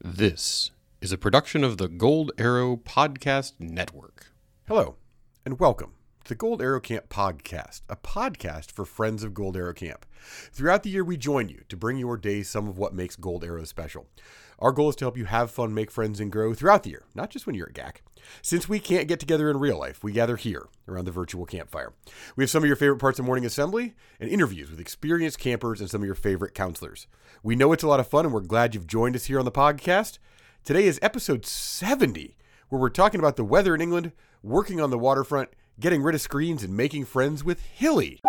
This is a production of the Gold Arrow Podcast Network. Hello, and welcome to the Gold Arrow Camp Podcast, a podcast for friends of Gold Arrow Camp. Throughout the year, we join you to bring your day some of what makes Gold Arrow special. Our goal is to help you have fun, make friends, and grow throughout the year, not just when you're at GAC. Since we can't get together in real life, we gather here around the virtual campfire. We have some of your favorite parts of morning assembly and interviews with experienced campers and some of your favorite counselors. We know it's a lot of fun, and we're glad you've joined us here on the podcast. Today is episode 70, where we're talking about the weather in England, working on the waterfront, getting rid of screens, and making friends with Hilly.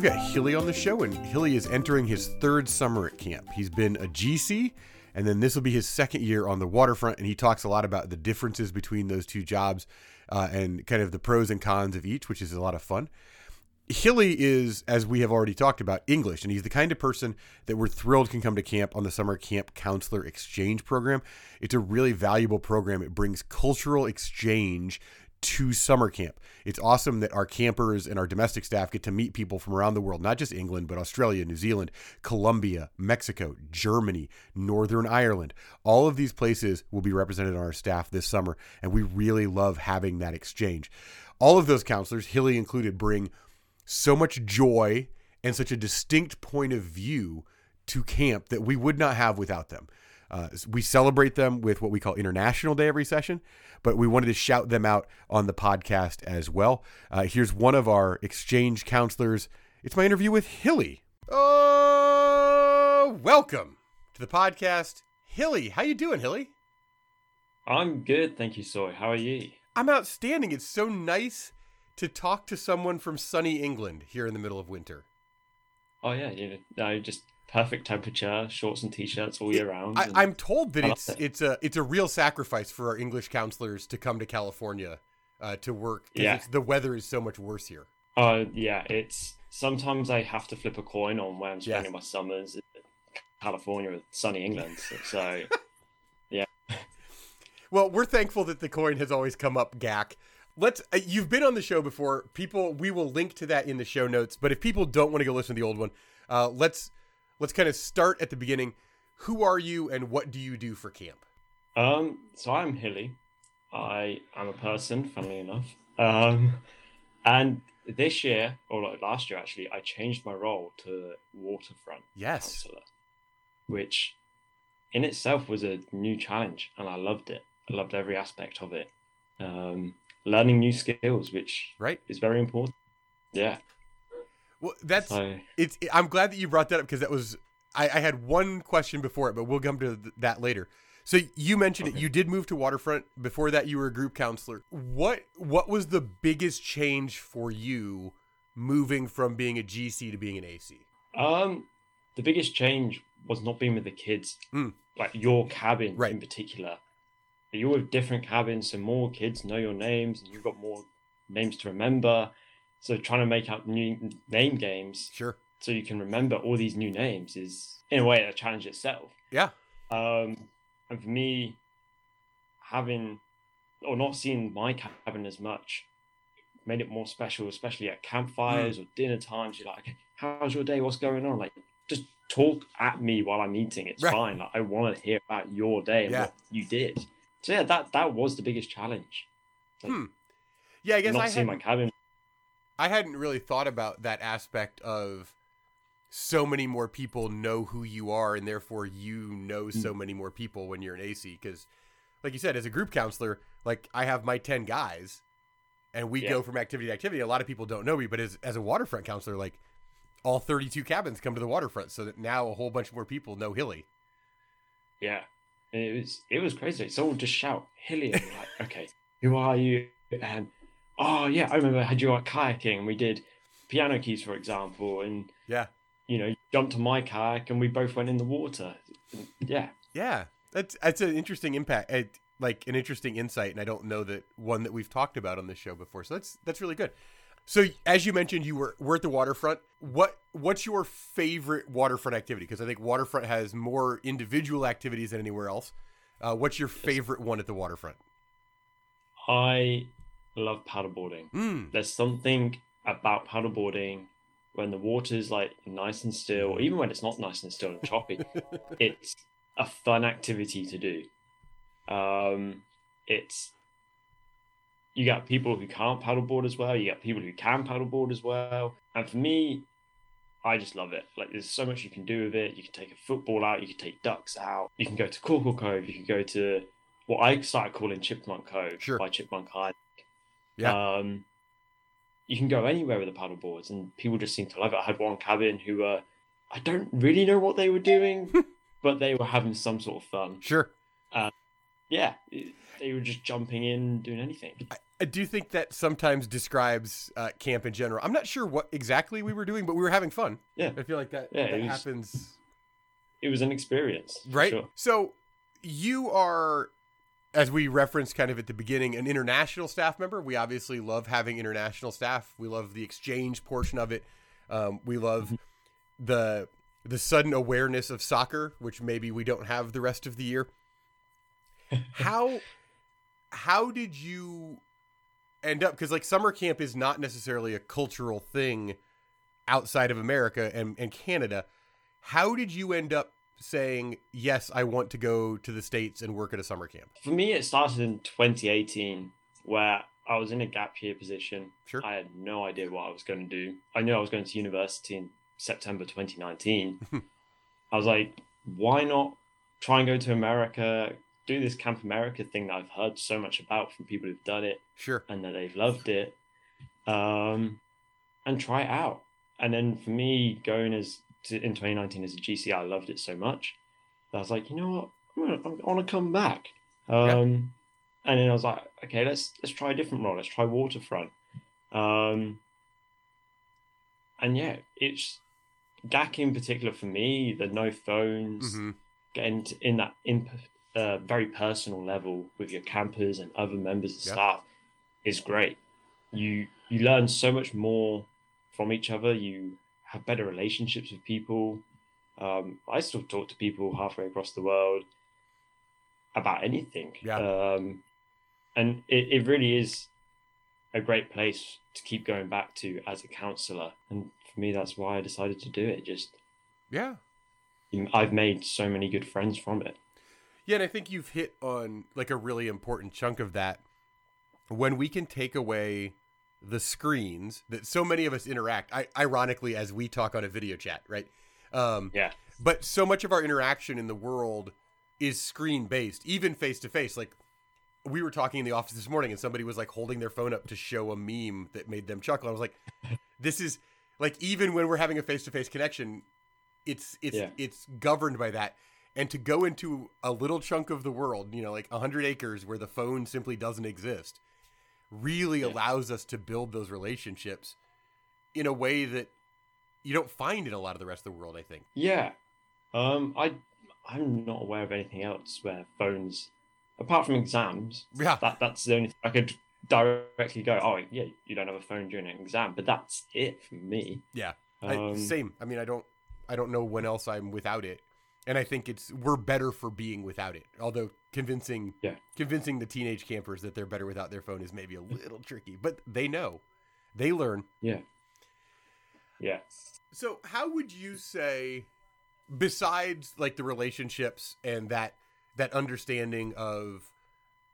We've got Hilly on the show, and Hilly is entering his third summer at camp. He's been a GC, and then this will be his second year on the waterfront, and he talks a lot about the differences between those two jobs uh, and kind of the pros and cons of each, which is a lot of fun. Hilly is, as we have already talked about, English, and he's the kind of person that we're thrilled can come to camp on the summer camp counselor exchange program. It's a really valuable program. It brings cultural exchange to summer camp. It's awesome that our campers and our domestic staff get to meet people from around the world, not just England, but Australia, New Zealand, Colombia, Mexico, Germany, Northern Ireland. All of these places will be represented on our staff this summer, and we really love having that exchange. All of those counselors, Hilly included, bring so much joy and such a distinct point of view to camp that we would not have without them. Uh, we celebrate them with what we call International Day every session, but we wanted to shout them out on the podcast as well. Uh, here's one of our exchange counselors. It's my interview with Hilly. Oh, welcome to the podcast, Hilly. How you doing, Hilly? I'm good, thank you, Soy. How are you? I'm outstanding. It's so nice to talk to someone from sunny England here in the middle of winter. Oh yeah, you know, just perfect temperature, shorts and t-shirts all year round. I, I'm told that it's it. it's a it's a real sacrifice for our English counselors to come to California uh, to work. Yeah. the weather is so much worse here. Uh, yeah, it's sometimes I have to flip a coin on where I'm Yeah. spending my summers in California with sunny England. So, so Well, we're thankful that the coin has always come up, GAC. Let's. Uh, you've been on the show before. People, we will link to that in the show notes. But if people don't want to go listen to the old one, uh, let's let's kind of start at the beginning. Who are you, and what do you do for camp? um, so I'm Hilly. I am a person, funnily enough. Um, and this year, or like last year actually, I changed my role to waterfront Yes. counselor, which in itself was a new challenge, and I loved it. I loved every aspect of it. Um, learning new skills, which Right. is very important. Yeah. Well, that's So it's. I'm glad that you brought that up because that was. I, I had one question before it, but we'll come to th- that later. So you mentioned it. You did move to Waterfront. Before that, you were a group counselor. What What was the biggest change for you moving from being a GC to being an AC? um, the biggest change was not being with the kids, Mm. like your cabin Right. in particular. You're with different cabins, so more kids know your names, and you've got more names to remember. So trying to make up new name games Sure. so you can remember all these new names is in a way a challenge itself. Yeah. Um, and for me, having or not seeing my cabin as much made it more special, especially at campfires Hmm. or dinner times. You're like, how's your day? What's going on? Like, just talk at me while I'm eating. It's Right. fine. Like, I want to hear about your day and Yeah. what you did. So yeah, that that was the biggest challenge. Like, Hmm. Yeah, I guess not I seeing my hadn't, cabin. I hadn't really thought about that aspect of so many more people know who you are, and therefore you know so mm. many more people when you're an AC. Because, like you said, as a group counselor, like I have my ten guys, and we Yeah. go from activity to activity. A lot of people don't know me, but as as a waterfront counselor, like all 32 cabins come to the waterfront, so that now a whole bunch more people know Hilly. Yeah, it was it was crazy. Someone just shout Hilly, like, okay, who are you? And oh yeah, I remember I had you out kayaking, and we did piano keys, for example, and Yeah, you know, jumped on my kayak, and we both went in the water. Yeah, yeah, that's that's an interesting impact. It, like an interesting insight, and I don't know that one that we've talked about on this show before. So that's that's really good. So as you mentioned, you were were at the waterfront. What what's your favorite waterfront activity? Because I think waterfront has more individual activities than anywhere else. Uh, what's your favorite one at the waterfront? I love paddleboarding. Mm. There's something about paddleboarding when the water's like nice and still, or even when it's not nice and still and choppy. it's a fun activity to do. Um, it's you got people who can't paddleboard as well. You got people who can paddleboard as well. And for me, I just love it. Like there's so much you can do with it. You can take a football out. You can take ducks out. You can go to Corkle Cove. You can go to what I started calling Chipmunk Cove Sure. by Chipmunk High. Yeah. Um, you can go anywhere with the paddle boards, and people just seem to love it. I had one cabin who were, I don't really know what they were doing, but they were having some sort of fun. Sure. Yeah, they were just jumping in, doing anything. I do think that sometimes describes uh, camp in general. I'm not sure what exactly we were doing, but we were having fun. Yeah. I feel like that, Yeah, that it was- happens. It was an experience, right? Sure. So you are, as we referenced kind of at the beginning, an international staff member. We obviously love having international staff. We love the exchange portion of it. Um, we love the the sudden awareness of soccer, which maybe we don't have the rest of the year. How how did you end up? Because like summer camp is not necessarily a cultural thing outside of America and, and Canada. How did you end up saying, yes, I want to go to the States and work at a summer camp? For me, it started in 2018, where I was in a gap year position. Sure. I had no idea what I was going to do. I knew I was going to university in September 2019. I was like, why not try and go to America, do this Camp America thing that I've heard so much about from people who've done it Sure. and that they've loved it, um, and try it out. And then for me, going as to, in 2019 as a GC, I loved it so much that I was like, you know what, I'm gonna, I want to come back. Um, And then I was like, okay, let's let's try a different role. Let's try waterfront. Um, and yeah, it's GAC in particular for me. The no phones, hmm getting to, in that imp- uh, very personal level with your campers and other members of Yeah. staff is great. You you learn so much more from each other. You have better relationships with people. Um, I still talk to people halfway across the world about anything. Yeah. Um, and it, it really is a great place to keep going back to as a counselor. And for me, that's why I decided to do it. Just Yeah. I've made so many good friends from it. Yeah, and I think you've hit on like a really important chunk of that. When we can take away the screens that so many of us interact, I, ironically, as we talk on a video chat, right? Um, Yeah. but so much of our interaction in the world is screen based, even face to face. Like we were talking in the office this morning, and somebody was like holding their phone up to show a meme that made them chuckle. I was like, "This is like even when we're having a face to face connection, it's it's Yeah. it's governed by that." And to go into a little chunk of the world, you know, like hundred acres where the phone simply doesn't exist, really Yeah. allows us to build those relationships in a way that you don't find in a lot of the rest of the world. I think. Yeah. Um, I I'm not aware of anything else where phones, apart from exams, Yeah. that that's the only thing I could directly go. Oh yeah, you don't have a phone during an exam, but that's it for me. Yeah. I, Um, same. I mean, I don't, I don't know when else I'm without it, and I think it's we're better for being without it. Although convincing, Yeah. convincing the teenage campers that they're better without their phone is maybe a little tricky, but they know, they learn. Yeah. Yeah. So, how would you say, besides like the relationships and that that understanding of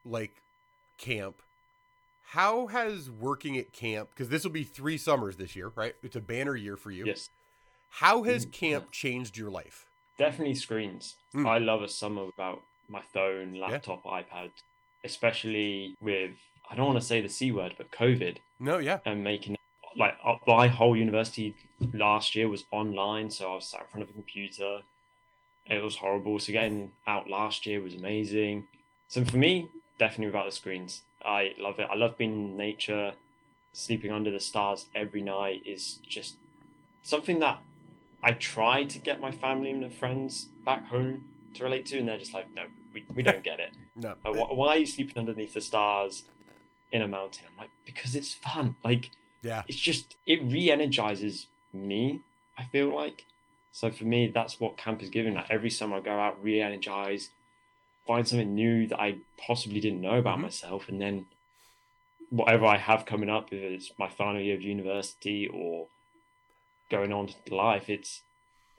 like camp, how has working at camp because this will be three summers this year, right? It's a banner year for you. Yes. How has Mm. camp changed your life? Definitely screens. Mm. I love a summer without my phone, laptop, iPad, especially with I don't want to say the c word, but COVID No, yeah, and making like uh, my whole university last year was online, so I was sat in front of a computer. It was horrible. So getting out last year was amazing. So for me, definitely without the screens. I love it. I love being in nature. Sleeping under the stars every night is just something that I try to get my family and friends back home to relate to, and they're just like, no, we, we don't get it. no, wh- why are you sleeping underneath the stars in a mountain? I'm like, because it's fun. Like, yeah, it's just it re-energizes me i feel like so for me that's what camp is giving like every summer i go out re-energize find something new that i possibly didn't know about Mhm. myself and then whatever I have coming up, if it's my final year of university or going on to life, it's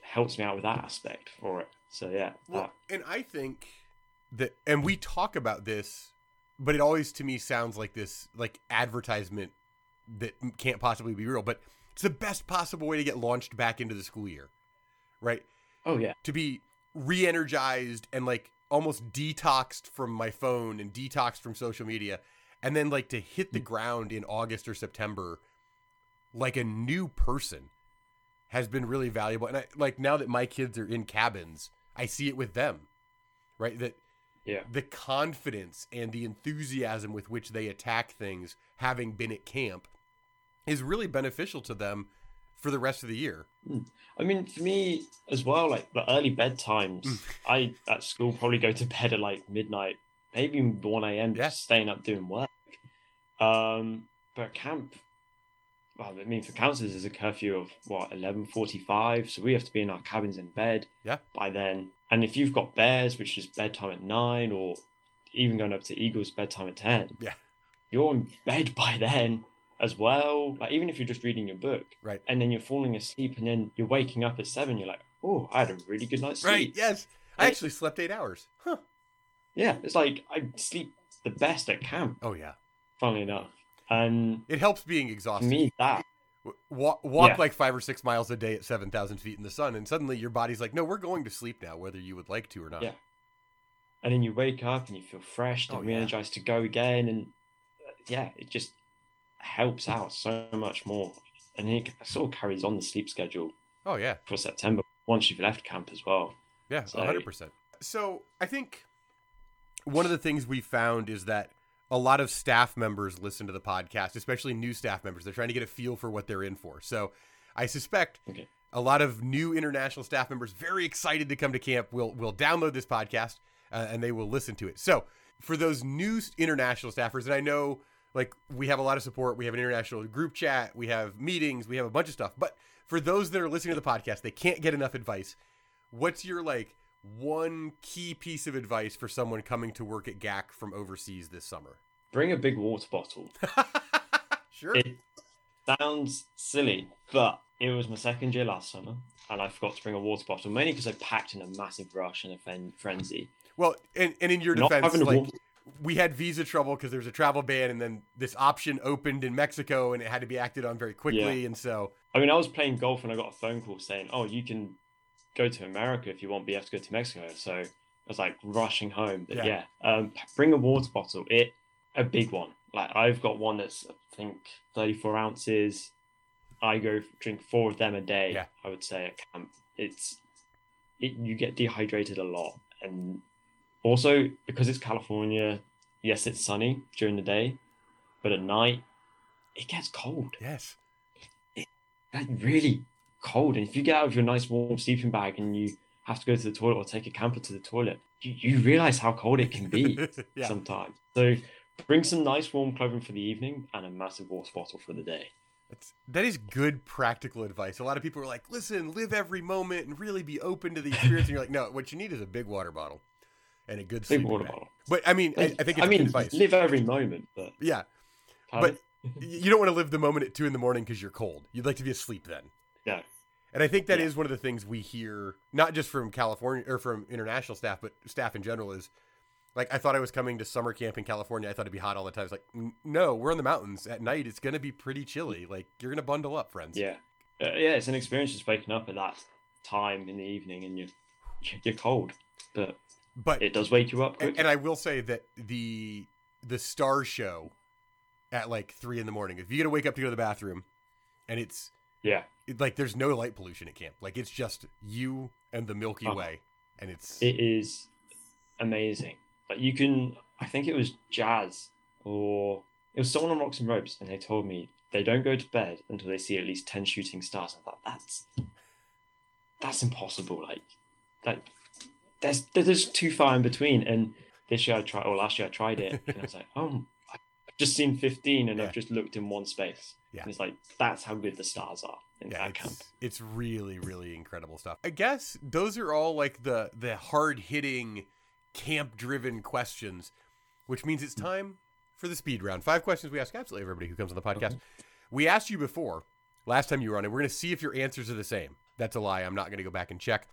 helps me out with that aspect for it. So yeah, well, and I think that, and we talk about this, but it always to me sounds like this like advertisement that can't possibly be real, but it's the best possible way to get launched back into the school year, right? Oh yeah, to be re-energized and like almost detoxed from my phone and detoxed from social media and then like to hit the mm. ground in August or September like a new person has been really valuable. And I like now that my kids are in cabins, I see it with them. Right? That yeah. The confidence and the enthusiasm with which they attack things having been at camp is really beneficial to them for the rest of the year. Hmm. I mean, for me as well, like the early bedtimes, mm. I at school probably go to bed at like midnight, maybe 1 a.m. Yeah. just staying up doing work. Um, but camp, well, I mean, for counselors, there's a curfew of what 11:45, so we have to be in our cabins in bed. Yeah. By then, and if you've got bears, which is bedtime at nine, or even going up to eagles bedtime at ten, yeah, you're in bed by then as well. Like even if you're just reading your book, right, and then you're falling asleep, and then you're waking up at seven, you're like, oh, I had a really good night's sleep. Right. Yes, I actually slept eight hours. Huh. Yeah, it's like I sleep the best at camp. Oh yeah. Funnily enough. And it helps being exhausted. Me that walk, walk yeah. like five or six miles a day at seven thousand feet in the sun, and suddenly your body's like, "No, we're going to sleep now, whether you would like to or not." Yeah. And then you wake up and you feel fresh and oh, re-energized yeah. to go again, and uh, yeah, it just helps out so much more, and it sort of carries on the sleep schedule. Oh yeah. For September, once you've left camp as well. Yeah, hundred so, percent. So I think one of the things we found is that a lot of staff members listen to the podcast, especially new staff members. They're trying to get a feel for what they're in for. So I suspect okay. a lot of new international staff members very excited to come to camp will will download this podcast uh, and they will listen to it. So for those new international staffers, and I know like we have a lot of support. We have an international group chat. We have meetings. We have a bunch of stuff. But for those that are listening to the podcast, they can't get enough advice. What's your like one key piece of advice for someone coming to work at GAC from overseas this summer? Bring a big water bottle. sure. It sounds silly, but it was my second year last summer, and I forgot to bring a water bottle, mainly because I packed in a massive rush and a frenzy. Well, and, and in your Not defense, like, water- we had visa trouble because there was a travel ban, and then this option opened in Mexico, and it had to be acted on very quickly, yeah. and so. I mean, I was playing golf, and I got a phone call saying, "Oh, you can go to America if you want, but you have to go to Mexico. So I was like rushing home. But yeah, yeah um, bring a water bottle. It a big one. Like I've got one that's I think 34 ounces. I go drink four of them a day. Yeah. I would say at camp. It's it, you get dehydrated a lot, and also because it's California. Yes, it's sunny during the day, but at night it gets cold. Yes. It, it really cold. And if you get out of your nice warm sleeping bag and you have to go to the toilet or take a camper to the toilet, you, you realize how cold it can be yeah. sometimes. So bring some nice warm clothing for the evening and a massive water bottle for the day. That's, that is good practical advice. A lot of people are like, listen, live every moment and really be open to the experience. and you're like, no, what you need is a big water bottle and a good big water bag. bottle. But I mean, I, I think I mean, live every moment. But yeah, but you don't want to live the moment at two in the morning because you're cold. You'd like to be asleep then. Yeah. And I think that yeah. is one of the things we hear, not just from California or from international staff, but staff in general is like, I thought I was coming to summer camp in California. I thought it'd be hot all the time. It's like, no, we're in the mountains at night. It's going to be pretty chilly. Like, you're going to bundle up, friends. Yeah. Uh, yeah. It's an experience just waking up at that time in the evening and you're, you're cold, but, but it does wake you up. And, and I will say that the, the star show at like three in the morning, if you get to wake up to go to the bathroom and it's, yeah. Like there's no light pollution at camp. Like it's just you and the Milky uh-huh. Way, and it's it is amazing. Like you can, I think it was Jazz or it was someone on Rocks and Ropes, and they told me they don't go to bed until they see at least ten shooting stars. I thought that's that's impossible. Like like there's there's too far in between. And this year I tried, or last year I tried it, and I was like, oh, I've just seen fifteen, and yeah. I've just looked in one space. Yeah. And it's like that's how good the stars are in yeah, that it's, camp. It's really, really incredible stuff. I guess those are all like the the hard hitting camp driven questions, which means it's time for the speed round. Five questions we ask absolutely everybody who comes on the podcast. We asked you before, last time you were on, and we're going to see if your answers are the same. That's a lie. I'm not going to go back and check.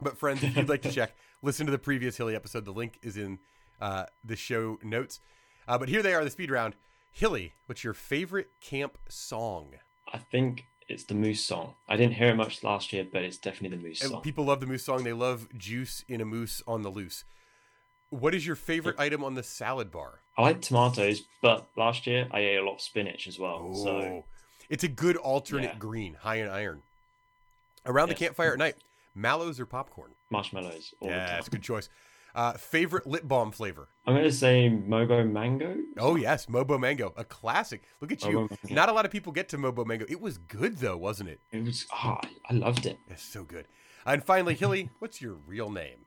But friends, if you'd like to check, listen to the previous Hilly episode. The link is in uh, the show notes. Uh, but here they are, the speed round. Hilly, what's your favorite camp song? I think it's the Moose song. I didn't hear it much last year, but it's definitely the Moose And song. people love the moose song. They love juice in a moose on the loose. What is your favorite item on the salad bar? I like tomatoes, but last year I ate a lot of spinach as well. So Oh, it's a good alternate Yeah. green, high in iron. Around the campfire at night, mallows or popcorn? marshmallows all yeah, that's a good choice. Uh, favorite lip balm flavor? I'm gonna say Mobo Mango. Oh yes, Mobo Mango, a classic. Look at you. Not a lot of people get to Mobo Mango. It was good though, wasn't it? It was ah, I loved it. It's so good. And finally, Hilly, what's your real name?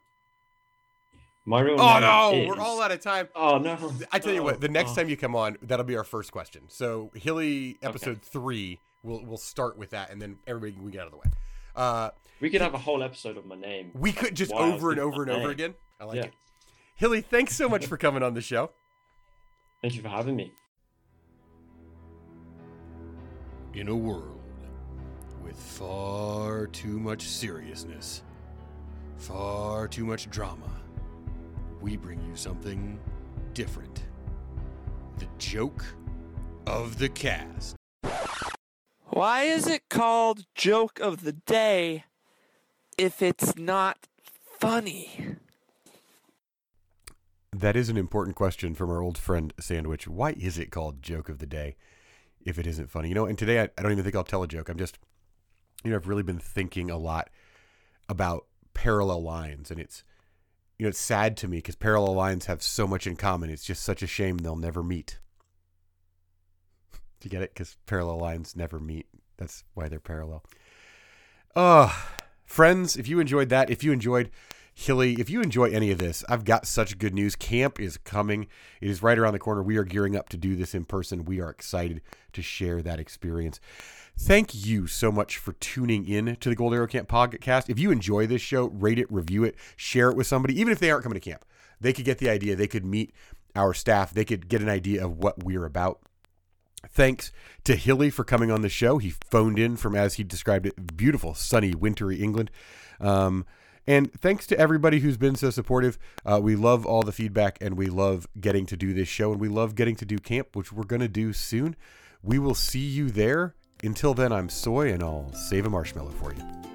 My real Oh name no, is... we're all out of time. Oh no! I tell you what, the next Oh. time you come on, that'll be our first question. So Hilly episode three, we'll we'll start with that, and then everybody can get out of the way. Uh, we could have a whole episode of my name. we could just over and over and over name. again. I like Yeah. it. Hilly, thanks so much for coming on the show. Thank you for having me. In a world with far too much seriousness, far too much drama, we bring you something different. The joke of the cast. Why is it called joke of the day if it's not funny? That is an important question from our old friend Sandwich. Why is it called joke of the day if it isn't funny? You know, and today I, I don't even think I'll tell a joke. I'm just, you know, I've really been thinking a lot about parallel lines, and it's, you know, it's sad to me because parallel lines have so much in common. It's just such a shame they'll never meet. Do you get it? Because parallel lines never meet. That's why they're parallel. Oh, friends, if you enjoyed that, if you enjoyed Hilly, if you enjoy any of this, I've got such good news. Camp is coming. It is right around the corner. We are gearing up to do this in person. We are excited to share that experience. Thank you so much for tuning in to the Gold Arrow Camp podcast. If you enjoy this show, rate it, review it, share it with somebody, even if they aren't coming to camp. They could get the idea. They could meet our staff. They could get an idea of what we're about. Thanks to Hilly for coming on the show. He phoned in from, as he described it, beautiful, sunny, wintry England. Um, and thanks to everybody who's been so supportive. Uh, we love all the feedback and we love getting to do this show and we love getting to do camp, which we're going to do soon. We will see you there. Until then, I'm Soy and I'll save a marshmallow for you.